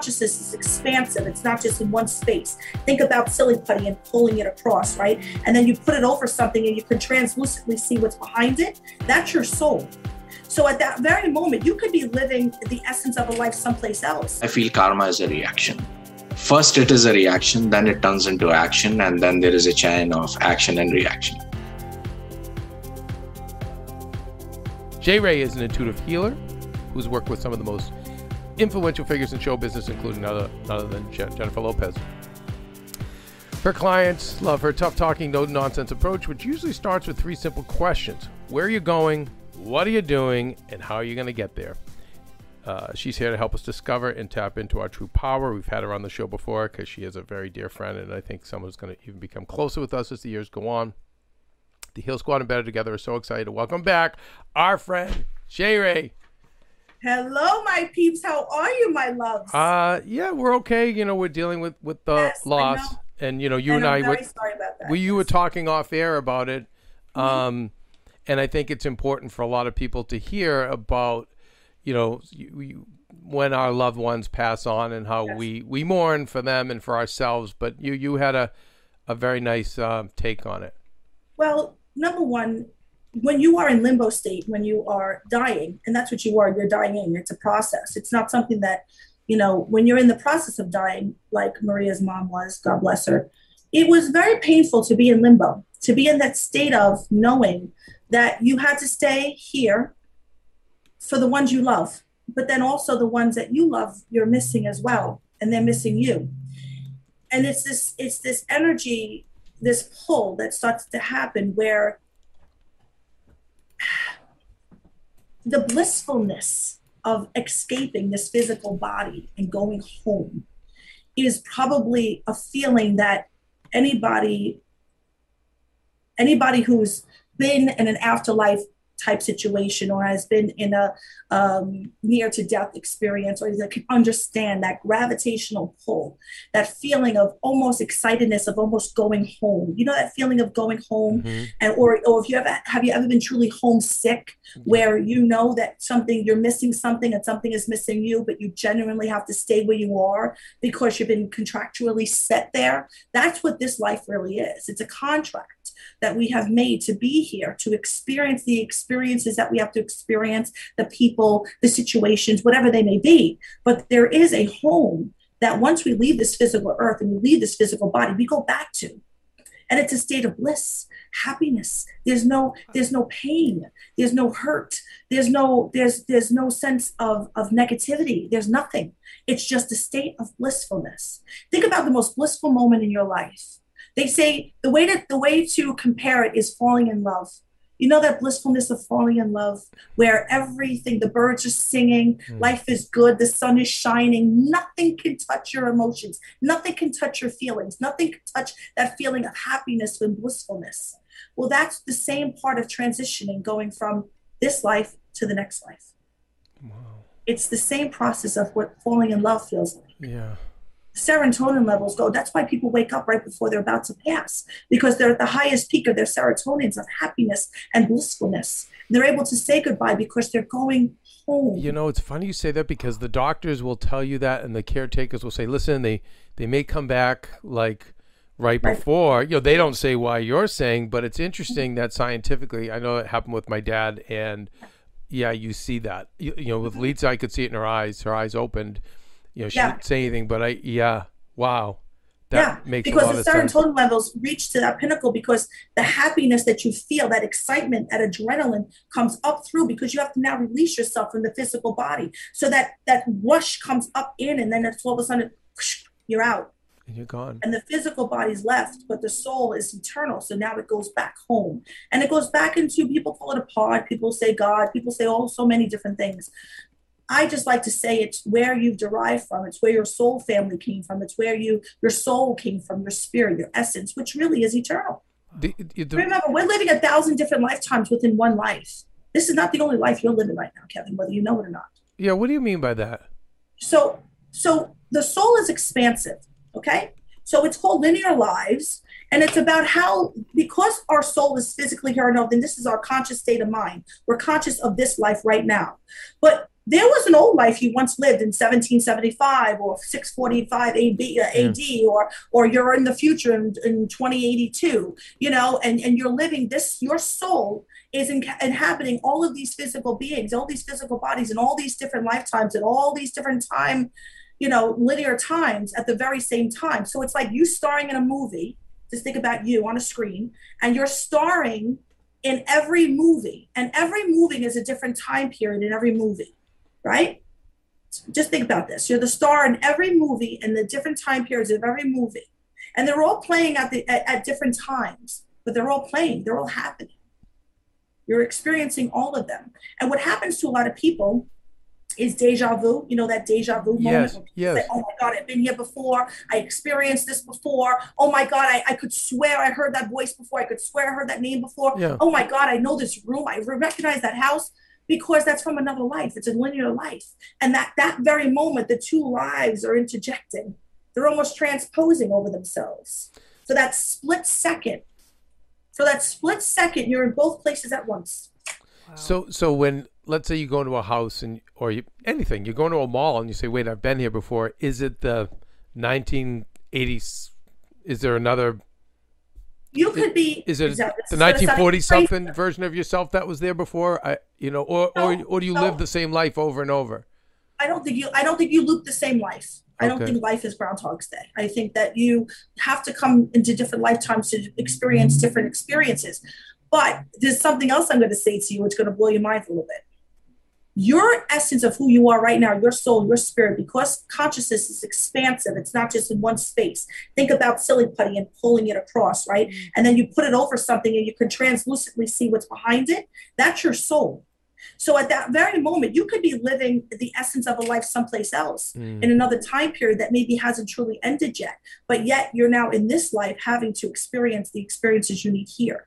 consciousness is expansive. It's not just in one space. Think about silly putty and pulling it across, right? And then you put it over something and you can translucently see what's behind it. That's your soul. So at that very moment, you could be living the essence of a life someplace else. I feel karma is a reaction. First, it is a reaction, then it turns into action, and then there is a chain of action and reaction. Jae Rae is an intuitive healer who's worked with some of the most influential figures in show business, including other, other than Jennifer Lopez. Her clients love her tough talking, no nonsense approach, which usually starts with three simple questions Where are you going? What are you doing? And how are you going to get there? Uh, she's here to help us discover and tap into our true power. We've had her on the show before because she is a very dear friend, and I think someone's going to even become closer with us as the years go on. The Heal Squad and Better Together are so excited to welcome back our friend, Jae Rae. Hello, my peeps. How are you, my loves? Uh, yeah, we're okay. You know, we're dealing with with the Yes, loss, and you know, you and and, I, were, sorry about that. we you were talking off air about it, Mm-hmm. um, and I think it's important for a lot of people to hear about, you know, you, you, when our loved ones pass on and how Yes. we we mourn for them and for ourselves. But you you had a a very nice um, take on it. Well, number one, when you are in limbo state, when you are dying, and that's what you are, you're dying. It's a process. It's not something that, you know, when you're in the process of dying, like Maria's mom was, God bless her, it was very painful to be in limbo, to be in that state of knowing that you had to stay here for the ones you love, but then also the ones that you love, you're missing as well, and they're missing you. And it's this, it's this energy, this pull that starts to happen where the blissfulness of escaping this physical body and going home is probably a feeling that anybody anybody who's been in an afterlife type situation or has been in a um, near to death experience or that can understand that gravitational pull that feeling of almost excitedness of almost going home. You know that feeling of going home? And or or if you ever have you ever been truly homesick where you know that something you're missing something and something is missing you but you genuinely have to stay where you are because you've been contractually set there? That's what this life really is. It's a contract that we have made to be here to experience the experiences that we have to experience the people the situations whatever they may be. But there is a home that once we leave this physical earth and we leave this physical body we go back to. And it's a state of bliss happiness. There's no there's no pain. There's no hurt. There's no there's there's no sense of of negativity. There's nothing. It's just a state of blissfulness. Think about the most blissful moment in your life they say the way to the way to compare it is falling in love You know that blissfulness of falling in love, where everything, the birds are singing, Mm. life is good, the sun is shining, nothing can touch your emotions, nothing can touch your feelings, nothing can touch that feeling of happiness and blissfulness. Well, that's the same part of transitioning, going from this life to the next life. Wow. It's the same process of what falling in love feels like Yeah. Serotonin levels go. That's why people wake up right before they're about to pass because they're at the highest peak of their serotonins of happiness and blissfulness. They're able to say goodbye because they're going home. You know, it's funny you say that because the doctors will tell you that, and the caretakers will say, "Listen, they they may come back like right before." You know, they don't say why you're saying, but it's interesting that scientifically, I know it happened with my dad, and yeah, you see that. You, you know, with mm-hmm. Lisa, I could see it in her eyes. Her eyes opened. You know, she Yeah. didn't say anything, but I, yeah, wow, that yeah, makes a because lot the of sense. serotonin levels reach to that pinnacle because the happiness that you feel, that excitement, that adrenaline comes up through because you have to now release yourself from the physical body. So that that rush comes up in, and then it's all of a sudden whoosh, you're out. And you're gone. and the physical body's left, but the soul is eternal. So now it goes back home. And it goes back into people call it a pod, people say God, people say oh so many different things. I just like to say it's where you've derived from, it's where your soul family came from, it's where you your soul came from, your spirit, your essence, which really is eternal. The- the- Remember, we're living a thousand different lifetimes within one life. This is not the only life you're living right now, Kevin, whether you know it or not. yeah, what do you mean by that? So, so the soul is expansive, okay? So it's called linear lives, and it's about how because our soul is physically here on earth, and this is our conscious state of mind. We're conscious of this life right now, but there was an old life you once lived in 1775 or 645 AB, uh, AD, or or you're in the future in, in 2082, you know, and and you're living this. Your soul is inhabiting all of these physical beings, all these physical bodies, and all these different lifetimes, and all these different time, you know, linear times at the very same time. So it's like you starring in a movie. Just think about you on a screen, and you're starring in every movie, and every movie is a different time period in every movie, right? Just think about this. You're the star in every movie and the different time periods of every movie. And they're all playing at the at, at different times, but they're all playing, they're all happening. You're experiencing all of them. And what happens to a lot of people is deja vu. You know that deja vu moment. Yes, yes. Say, oh my God, I've been here before. I experienced this before. Oh my God, I, I could swear I heard that voice before. I could swear I heard that name before. Yeah. Oh my God, I know this room. I recognize that house because that's from another life. It's a linear life. And that that very moment, the two lives are interjecting. They're almost transposing over themselves. So that split second, for that split second, you're in both places at once. So so when let's say you go into a house and or you, anything, you go into a mall and you say, "Wait, I've been here before." Is it the 1980s? Is there another? You could be Is it the this is 1940 crazy. something version of yourself that was there before? I you know, or or No, or do you no. live the same life over and over? I don't think you. I don't think you loop the same life. I don't Okay. think life is Groundhog's Day. I think that you have to come into different lifetimes to experience different experiences. But there's something else I'm going to say to you. It's going to blow your mind a little bit. Your essence of who you are right now, your soul, your spirit, because consciousness is expansive. It's not just in one space. Think about silly putty and pulling it across, right? And then you put it over something and you can translucently see what's behind it. That's your soul. So at that very moment, you could be living the essence of a life someplace else Mm. in another time period that maybe hasn't truly ended yet. But yet you're now in this life having to experience the experiences you need here.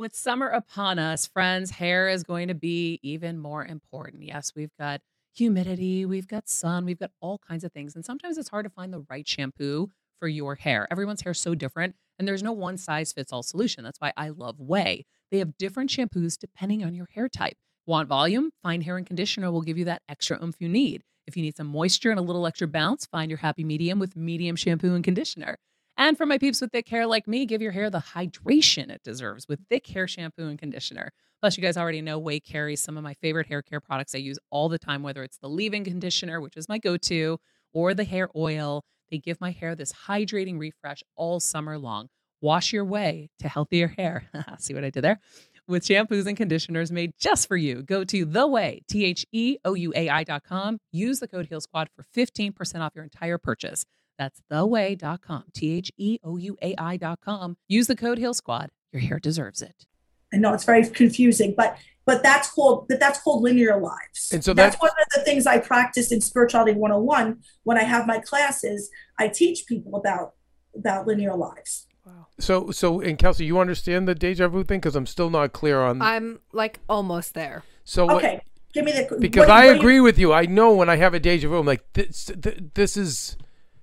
With summer upon us, friends, hair is going to be even more important. Yes, we've got humidity, we've got sun, we've got all kinds of things. And sometimes it's hard to find the right shampoo for your hair. Everyone's hair is so different, and there's no one size fits all solution. That's why I love Ouai. They have different shampoos depending on your hair type. Want volume? Fine Hair and Conditioner will give you that extra oomph you need. If you need some moisture and a little extra bounce, find your happy medium with medium shampoo and conditioner. And for my peeps with thick hair like me, give your hair the hydration it deserves with thick hair shampoo and conditioner. Plus, you guys already know Ouai carries some of my favorite hair care products I use all the time, whether it's the leave in conditioner, which is my go to, or the hair oil. They give my hair this hydrating refresh all summer long. Wash your way to healthier hair. See what I did there? With shampoos and conditioners made just for you. Go to the Ouai, T H E O U A I dot com. Use the code Heal Squad for 15% off your entire purchase. That's theouai.com, T H E O U A I.com. Use the code Heal Squad. Your hair deserves it. I know it's very confusing, but but that's called but that's called linear lives. And so that's that- one of the things I practice in spirituality 101 when I have my classes. I teach people about about linear lives. Wow. So, so, and Kelsey, you understand the deja vu thing? Because I'm still not clear on. I'm like almost there. so, what, Okay, give me the because what- I what do you- agree with you. I know when I have a deja vu, I'm like, this, th- this is,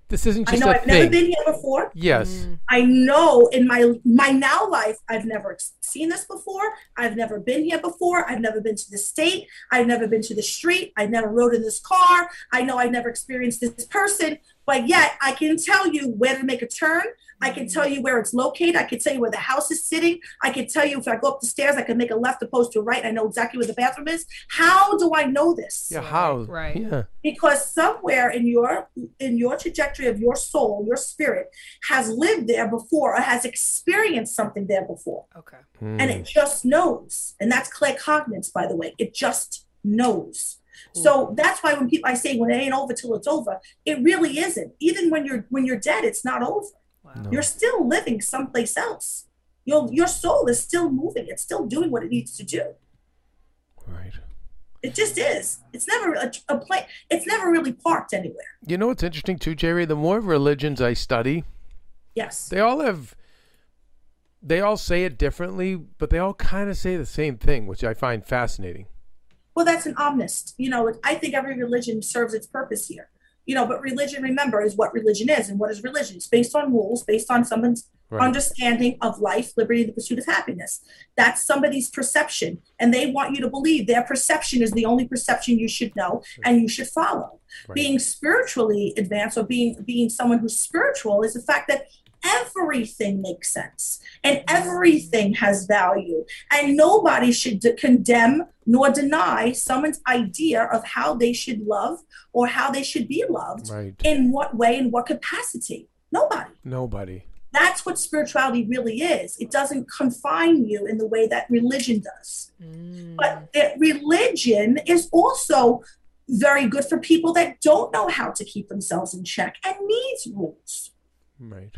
this isn't I just know a I've never thing. been here before. yes. Mm. I know in my my now life I've never seen this before. I've never been here before. I've never been to the state. I've never been to the street. I've never rode in this car. I know I've never experienced this person, but yet I can tell you where to make a turn. I can tell you where it's located. I can tell you where the house is sitting. I can tell you if I go up the stairs, I can make a left opposed to a right. I know exactly where the bathroom is. How do I know this? Yeah. How? right. Yeah. because somewhere in your in your trajectory of your soul your spirit has lived there before or has experienced something there before Okay. and Mm. it just knows and that's claircognizance by the way it just knows so that's why when people i say when it ain't over till it's over it really isn't even when you're when you're dead it's not over No. you're still living someplace else your your soul is still moving it's still doing what it needs to do Right. it just is it's never a, a play it's never really parked anywhere You know what's interesting too, Jae Rae? The more religions I study, yes they all have, they all say it differently, but they all kind of say the same thing, which I find fascinating. Well, that's an omnist. You know, I think every religion serves its purpose here. You know, but religion, remember, is what religion is. And what is religion? It's based on rules, based on someone's Right. understanding of life, liberty, the pursuit of happiness. That's somebody's perception. And they want you to believe their perception is the only perception you should know and you should follow. Right. Being spiritually advanced or being being someone who's spiritual is the fact that everything makes sense and everything has value and nobody should de- condemn nor deny someone's idea of how they should love or how they should be loved Right. in what way in what capacity nobody Nobody. that's what spirituality really is it doesn't confine you in the way that religion does mm. but that religion is also very good for people that don't know how to keep themselves in check and needs rules Right.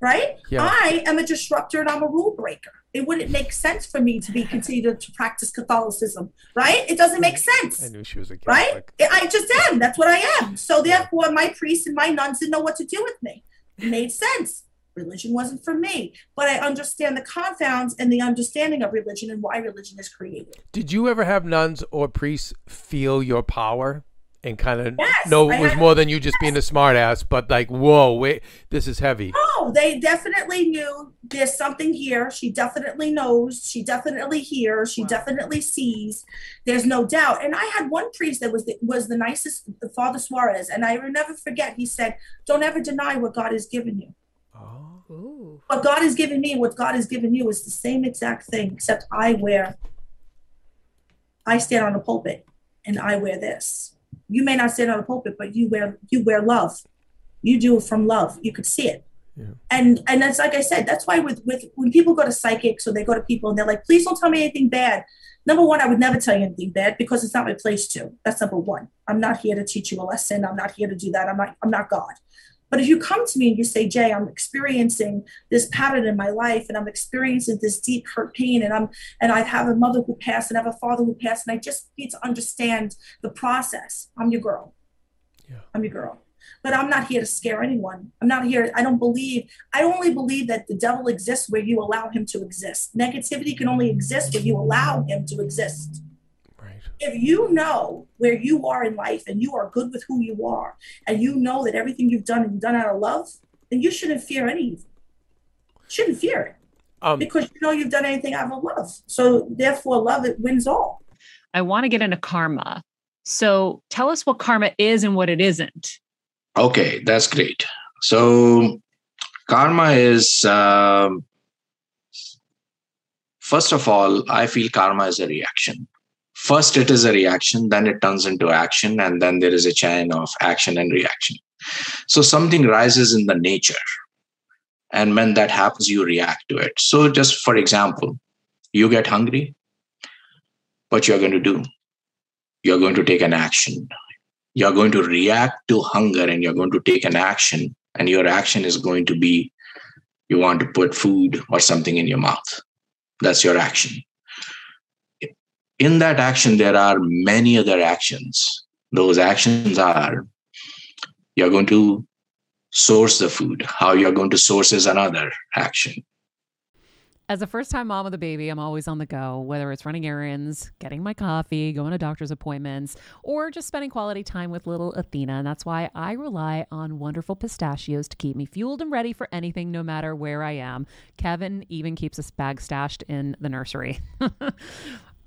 Right? Yeah. I am a disruptor and I'm a rule breaker. It wouldn't make sense for me to be continued to practice Catholicism, right? It doesn't make sense. I knew she was a kid. right? I just am. That's what I am. So therefore, my priests and my nuns didn't know what to do with me. It made sense. Religion wasn't for me, but I understand the confounds and the understanding of religion and why religion is created. Did you ever have nuns or priests feel your power and kind of Yes, know it was more than you just being a smartass, but like, whoa, wait, this is heavy. Oh, they definitely knew there's something here. She definitely knows. She definitely hears. She definitely sees. There's no doubt. And I had one priest that was the, was the nicest, Father Suarez, and I will never forget. He said, "Don't ever deny what God has given you. Oh. Ooh. What God has given me, what God has given you, is the same exact thing, except I wear. I stand on a pulpit, and I wear this. You may not stand on a pulpit, but you wear you wear love. You do it from love. You could see it. Yeah. And and that's like I said, that's why with with when people go to psychics or they go to people and they're like, please don't tell me anything bad. Number one, I would never tell you anything bad because it's not my place to. That's number one. I'm not here to teach you a lesson. I'm not here to do that. I'm not I'm not God. But if you come to me and you say, Jae, I'm experiencing this pattern in my life and I'm experiencing this deep hurt pain and I'm and I have a mother who passed and I have a father who passed and I just need to understand the process. I'm your girl. Yeah. I'm your girl. But I'm not here to scare anyone. I'm not here. I don't believe, I only believe that the devil exists where you allow him to exist. Negativity can only exist where you allow him to exist. If you know where you are in life and you are good with who you are and you know that everything you've done and done out of love then you shouldn't fear any evil shouldn't fear it Um, because you know you've done anything out of love so therefore love it wins all I want to get into karma. So tell us what karma is and what it isn't. Okay, that's great. So, karma is, um, first of all, I feel karma is a reaction. First, it is a reaction, then it turns into action, and then there is a chain of action and reaction. So, something rises in the nature. And when that happens, you react to it. So, just for example, you get hungry, what you're going to do? You're going to take an action you're going to react to hunger and you're going to take an action and your action is going to be you want to put food or something in your mouth that's your action in that action there are many other actions those actions are you're going to source the food how you're going to source is another action As a first time mom with a baby, I'm always on the go, whether it's running errands, getting my coffee, going to doctor's appointments, or just spending quality time with little Athena. And that's why I rely on wonderful pistachios to keep me fueled and ready for anything, no matter where I am. Kevin even keeps a bag stashed in the nursery.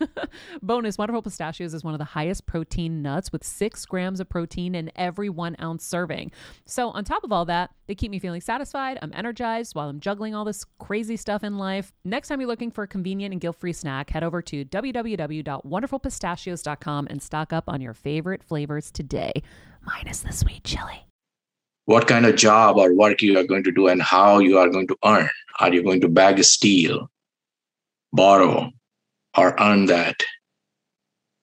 Bonus Wonderful Pistachios is one of the highest protein nuts with six grams of protein in every one ounce serving. So, on top of all that, they keep me feeling satisfied. I'm energized while I'm juggling all this crazy stuff in life. Next time you're looking for a convenient and guilt free snack, head over to www.wonderfulpistachios.com and stock up on your favorite flavors today, minus the sweet chili. what kind of job or work you are going to do and how you are going to earn are you going to bag a steal borrow or earn that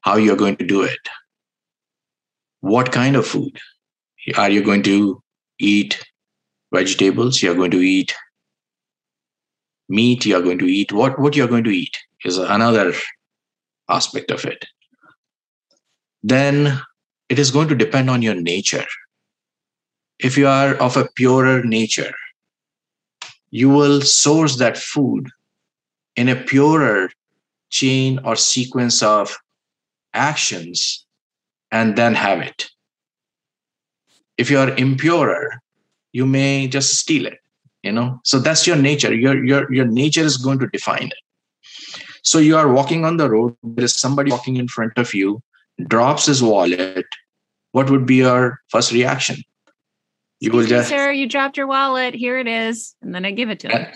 how you're going to do it. What kind of food? Are you going to eat vegetables? You're going to eat meat? You're going to eat what what you're going to eat is another aspect of it. Then it is going to depend on your nature. If you are of a purer nature you will source that food in a purer chain or sequence of actions and then have it. If you are impurer, you may just steal it, you know. So that's your nature. Your your your nature is going to define it. So you are walking on the road, there is somebody walking in front of you, drops his wallet. What would be your first reaction? You will me, just Sir, you dropped your wallet. Here it is. And then I give it to him.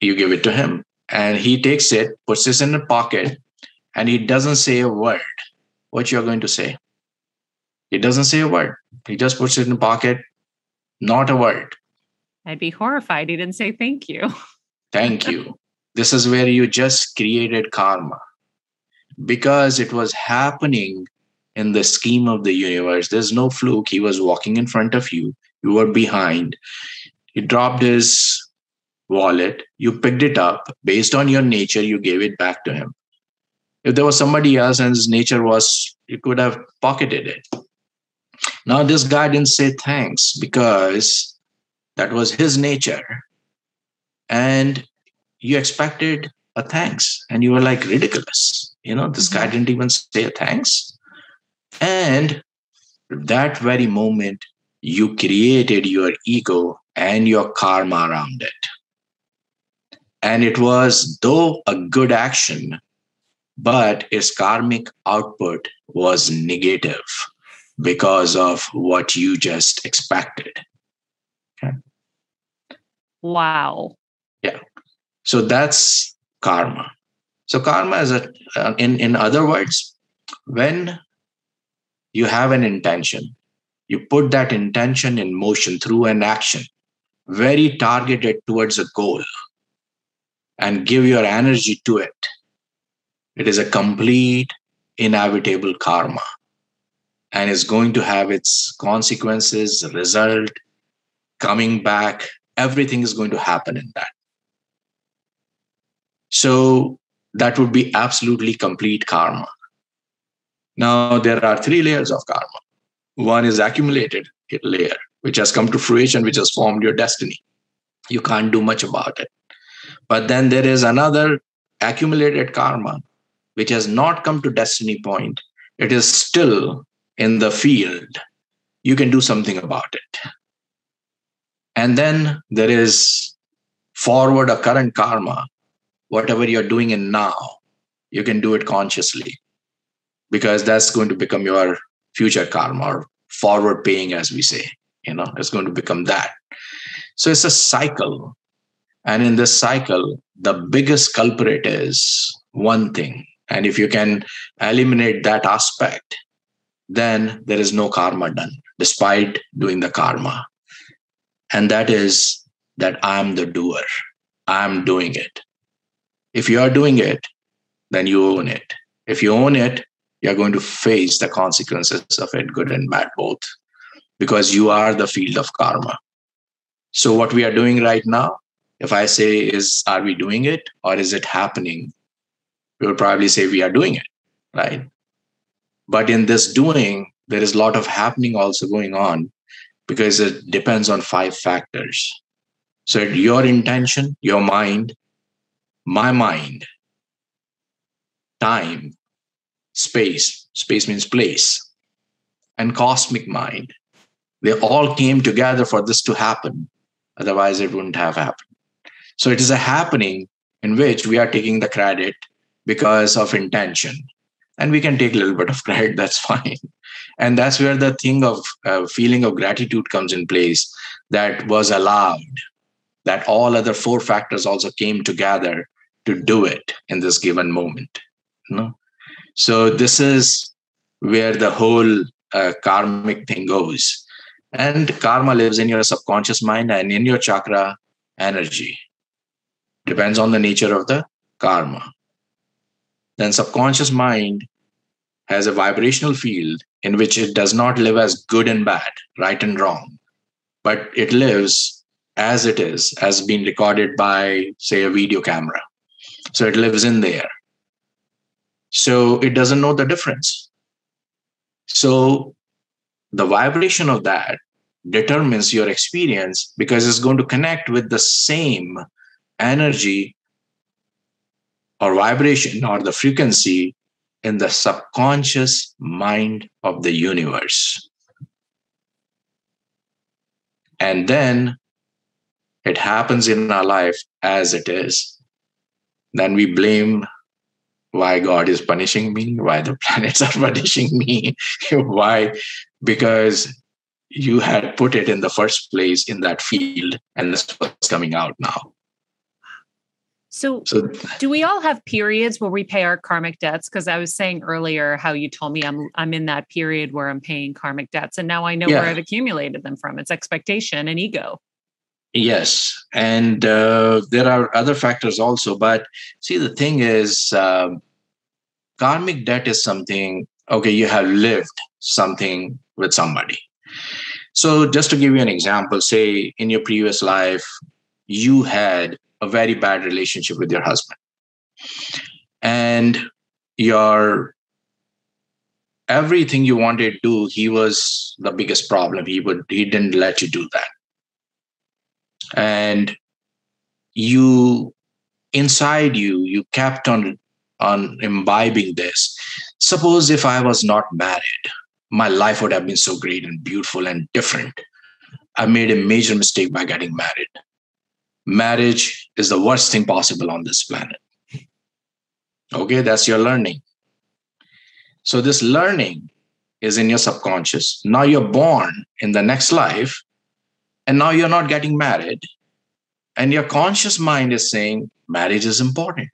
you give it to him and he takes it puts this in a pocket and he doesn't say a word what you're going to say he doesn't say a word he just puts it in a pocket not a word I'd be horrified. He didn't say thank you. thank you this is where you just created karma because it was happening in the scheme of the universe. There's no fluke. He was walking in front of you, you were behind. He dropped his wallet, you picked it up. Based on your nature, you gave it back to him. If there was somebody else and his nature was, you could have pocketed it. Now, this guy didn't say thanks because that was his nature. And you expected a thanks, and you were like, ridiculous. You know, this guy mm-hmm. didn't even say a thanks. And that very moment, you created your ego and your karma around it. And it was, though, a good action, but its karmic output was negative because of what you just expected. Okay. Wow. Yeah. So that's karma. So karma is a, uh, in in other words, when you have an intention, you put that intention in motion through an action, very targeted towards a goal, and give your energy to it. It is a complete, inevitable karma and is going to have its consequences, result, coming back. Everything is going to happen in that. So that would be absolutely complete karma. Now, there are three layers of karma. One is accumulated layer, which has come to fruition, which has formed your destiny. You can't do much about it. But then there is another accumulated karma, which has not come to destiny point. It is still in the field, you can do something about it. And then there is forward or current karma. Whatever you're doing in now, you can do it consciously because that's going to become your future karma or forward paying, as we say. You know, it's going to become that. So it's a cycle. And in this cycle, the biggest culprit is one thing. And if you can eliminate that aspect, then there is no karma done, despite doing the karma. And that is that I'm the doer. I'm doing it. If you are doing it, then you own it. If you own it, you're going to face the consequences of it, good and bad, both, because you are the field of karma. So, what we are doing right now, if I say, is are we doing it or is it happening? We will probably say we are doing it, right? But in this doing, there is a lot of happening also going on because it depends on five factors. So your intention, your mind, my mind, time, space, space means place, and cosmic mind. They all came together for this to happen. Otherwise, it wouldn't have happened. So it is a happening in which we are taking the credit because of intention. And we can take a little bit of credit that's fine. And that's where the thing of uh, feeling of gratitude comes in place that was allowed that all other four factors also came together to do it in this given moment you know? so this is where the whole uh, karmic thing goes. And karma lives in your subconscious mind and in your chakra energy depends on the nature of the karma then subconscious mind has a vibrational field in which it does not live as good and bad, right and wrong, but it lives as it is, as being recorded by, say, a video camera. So it lives in there. So it doesn't know the difference. So the vibration of that determines your experience because it's going to connect with the same energy or vibration or the frequency in the subconscious mind of the universe. And then it happens in our life as it is. Then we blame why God is punishing me, why the planets are punishing me, why? Because you had put it in the first place in that field, and this was coming out now. So, so, do we all have periods where we pay our karmic debts? Because I was saying earlier how you told me I'm I'm in that period where I'm paying karmic debts, and now I know yeah. where I've accumulated them from. It's expectation and ego. Yes, and uh, there are other factors also. But see, the thing is, um, karmic debt is something Okay, you have lived something with somebody. So, just to give you an example, say in your previous life, you had a very bad relationship with your husband, and your everything you wanted to do, he was the biggest problem. He would he didn't let you do that, and you inside you you kept on on imbibing this. Suppose if I was not married, my life would have been so great and beautiful and different. I made a major mistake by getting married. Marriage is the worst thing possible on this planet. Okay, that's your learning. So, this learning is in your subconscious. Now you're born in the next life, and now you're not getting married. And your conscious mind is saying marriage is important.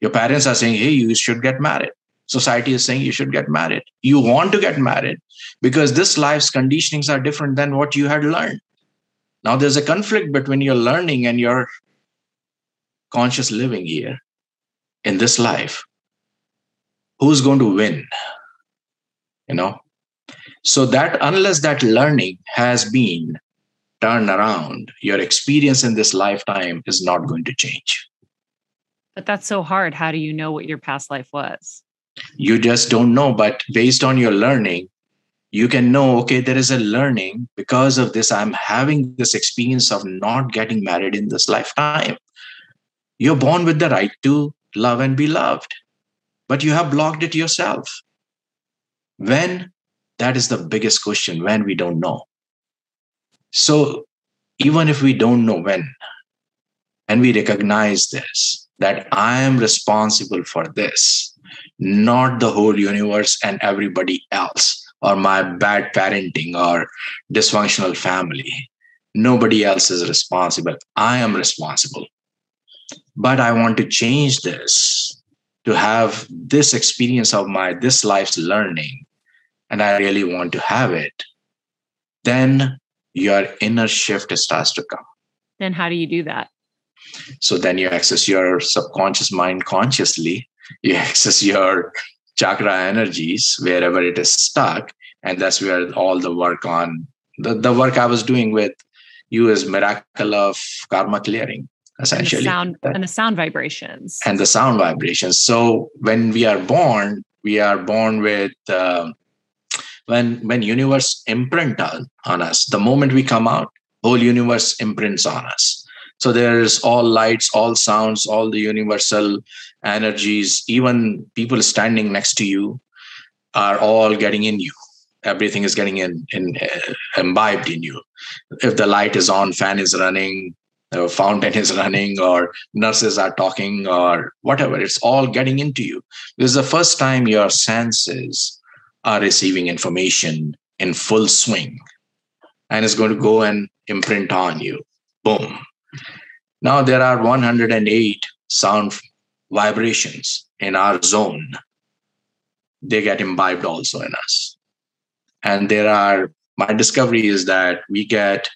Your parents are saying, hey, you should get married society is saying you should get married. You want to get married because this life's conditionings are different than what you had learned. Now there's a conflict between your learning and your conscious living here in this life. Who's going to win? You know? So that unless that learning has been turned around, your experience in this lifetime is not going to change. But that's so hard. How do you know what your past life was? you just don't know but based on your learning you can know okay there is a learning because of this. I'm having this experience of not getting married in this lifetime. You're born with the right to love and be loved but you have blocked it yourself. When? That is the biggest question when we don't know. So even if we don't know when and we recognize this that i am responsible for this not the whole universe and everybody else or my bad parenting or dysfunctional family. Nobody else is responsible. I am responsible. But I want to change this to have this experience of my this life's learning and I really want to have it. Then your inner shift starts to come. Then how do you do that? So then you access your subconscious mind consciously you access your chakra energies wherever it is stuck and that's where all the work on the, the work i was doing with you is miracle of karma clearing essentially and the sound and the sound vibrations. And the sound vibrations. So when we are born we are born with uh, when when universe imprint on, on us the moment we come out whole universe imprints on us. So there's all lights all sounds all the universal energies, even people standing next to you are all getting in you. Everything is getting in, in uh, imbibed in you. If the light is on, fan is running, fountain is running, or nurses are talking, or whatever, it's all getting into you. This is the first time your senses are receiving information in full swing and it's going to go and imprint on you. Boom. Now there are 108 sound vibrations in our zone, they get imbibed also in us. And there are, my discovery is that we get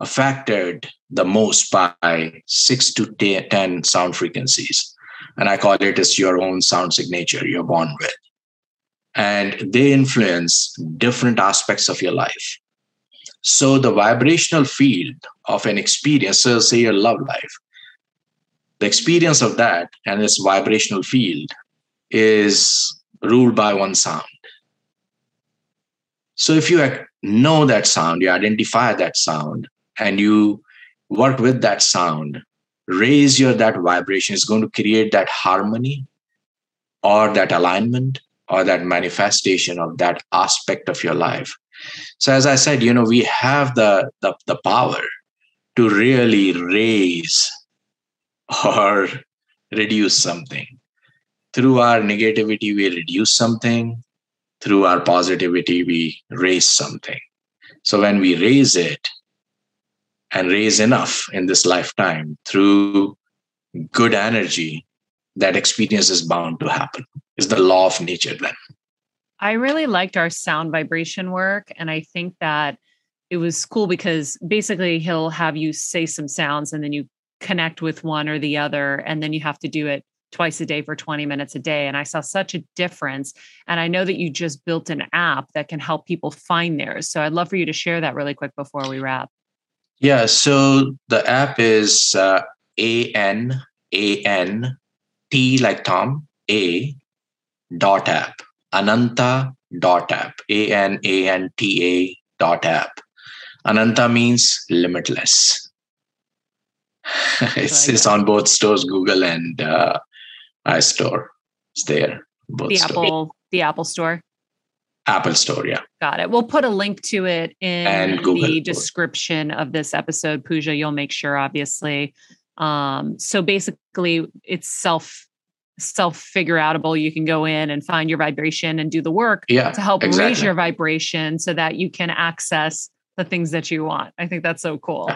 affected the most by six to 10 sound frequencies. And I call it as your own sound signature you're born with. And they influence different aspects of your life. So the vibrational field of an experience, so say your love life, the experience of that and its vibrational field is ruled by one sound. So if you know that sound, you identify that sound, and you work with that sound, raise your that vibration is going to create that harmony or that alignment or that manifestation of that aspect of your life. So as I said, you know, we have the the, the power to really raise or reduce something. Through our negativity, we reduce something. Through our positivity, we raise something. So when we raise it and raise enough in this lifetime through good energy, that experience is bound to happen. It's the law of nature then. I really liked our sound vibration work. And I think that it was cool because basically he'll have you say some sounds and then you connect with one or the other and then you have to do it twice a day for 20 minutes a day. And I saw such a difference. And I know that you just built an app that can help people find theirs. So I'd love for you to share that really quick before we wrap. Yeah, so the app is uh, A N A N T like Tom, A dot app, Ananta dot app, A N A N T A dot app. Ananta means limitless. it's, it's on both stores, Google and uh, iStore. It's there. Both the stores. Apple, the Apple Store. Apple Store, yeah. Got it. We'll put a link to it in the description of this episode. Pooja, you'll make sure, obviously. Um, so basically, it's self self figure outable. You can go in and find your vibration and do the work Yeah, to help raise your vibration so that you can access the things that you want. I think that's so cool.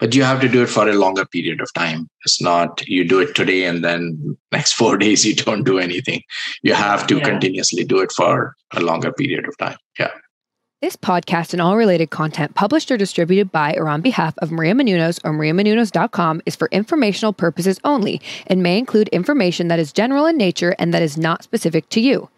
But you have to do it for a longer period of time. It's not you do it today and then next four days you don't do anything. You have to Yeah. continuously do it for a longer period of time. Yeah. This podcast and all related content published or distributed by or on behalf of Maria Menounos or mariamenounos.com is for informational purposes only and may include information that is general in nature and that is not specific to you.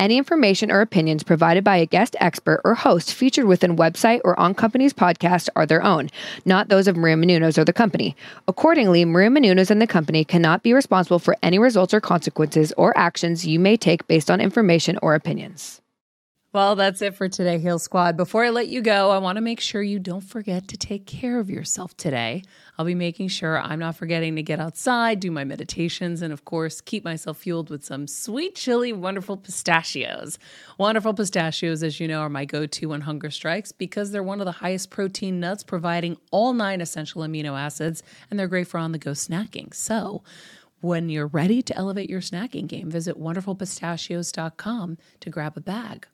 Any information or opinions provided by a guest expert or host featured within website or on company's podcast are their own, not those of Maria Menounos or the company. Accordingly, Maria Menounos and the company cannot be responsible for any results or consequences or actions you may take based on information or opinions. Well, that's it for today, Heal Squad. Before I let you go, I want to make sure you don't forget to take care of yourself today. I'll be making sure I'm not forgetting to get outside, do my meditations, and of course, keep myself fueled with some sweet, chili, wonderful pistachios. Wonderful pistachios, as you know, are my go to when hunger strikes because they're one of the highest protein nuts, providing all nine essential amino acids, and they're great for on the go snacking. So, when you're ready to elevate your snacking game, visit wonderfulpistachios.com to grab a bag.